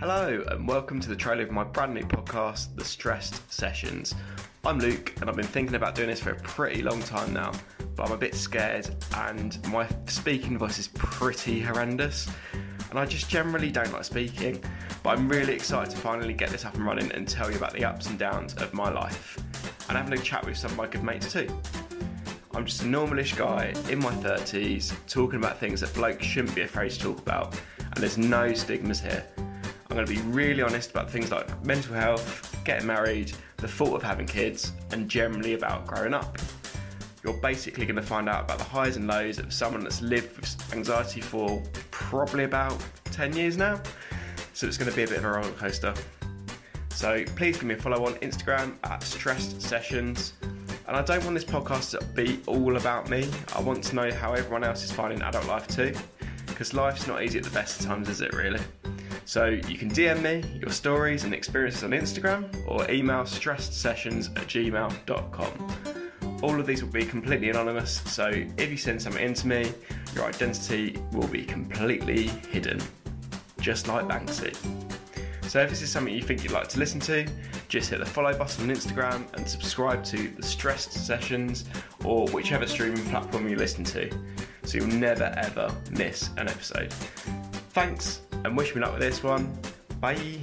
Hello, and welcome to the trailer of my brand new podcast, The Stress Sessions. I'm Luke, and I've been thinking about doing this for a pretty long time now, but I'm a bit scared, and my speaking voice is pretty horrendous, and I just generally don't like speaking. But I'm really excited to finally get this up and running and tell you about the ups and downs of my life, and having a chat with some of my good mates too. I'm just a normalish guy in my 30s talking about things that blokes shouldn't be afraid to talk about, and there's no stigmas here. I'm going to be really honest about things like mental health, getting married, the thought of having kids, and generally about growing up. You're basically going to find out about the highs and lows of someone that's lived with anxiety for probably about 10 years now. So it's going to be a bit of a roller coaster. So please give me a follow on Instagram at Stress Sessions. And I don't want this podcast to be all about me. I want to know how everyone else is finding adult life too. Because life's not easy at the best of times, is it really? So you can DM me your stories and experiences on Instagram or email stressedsessions at gmail.com. All of these will be completely anonymous, so if you send something in to me, your identity will be completely hidden, just like Banksy. So if this is something you think you'd like to listen to, just hit the follow button on Instagram and subscribe to the Stress Sessions or whichever streaming platform you listen to, so you'll never ever miss an episode. Thanks and wish me luck with this one. Bye.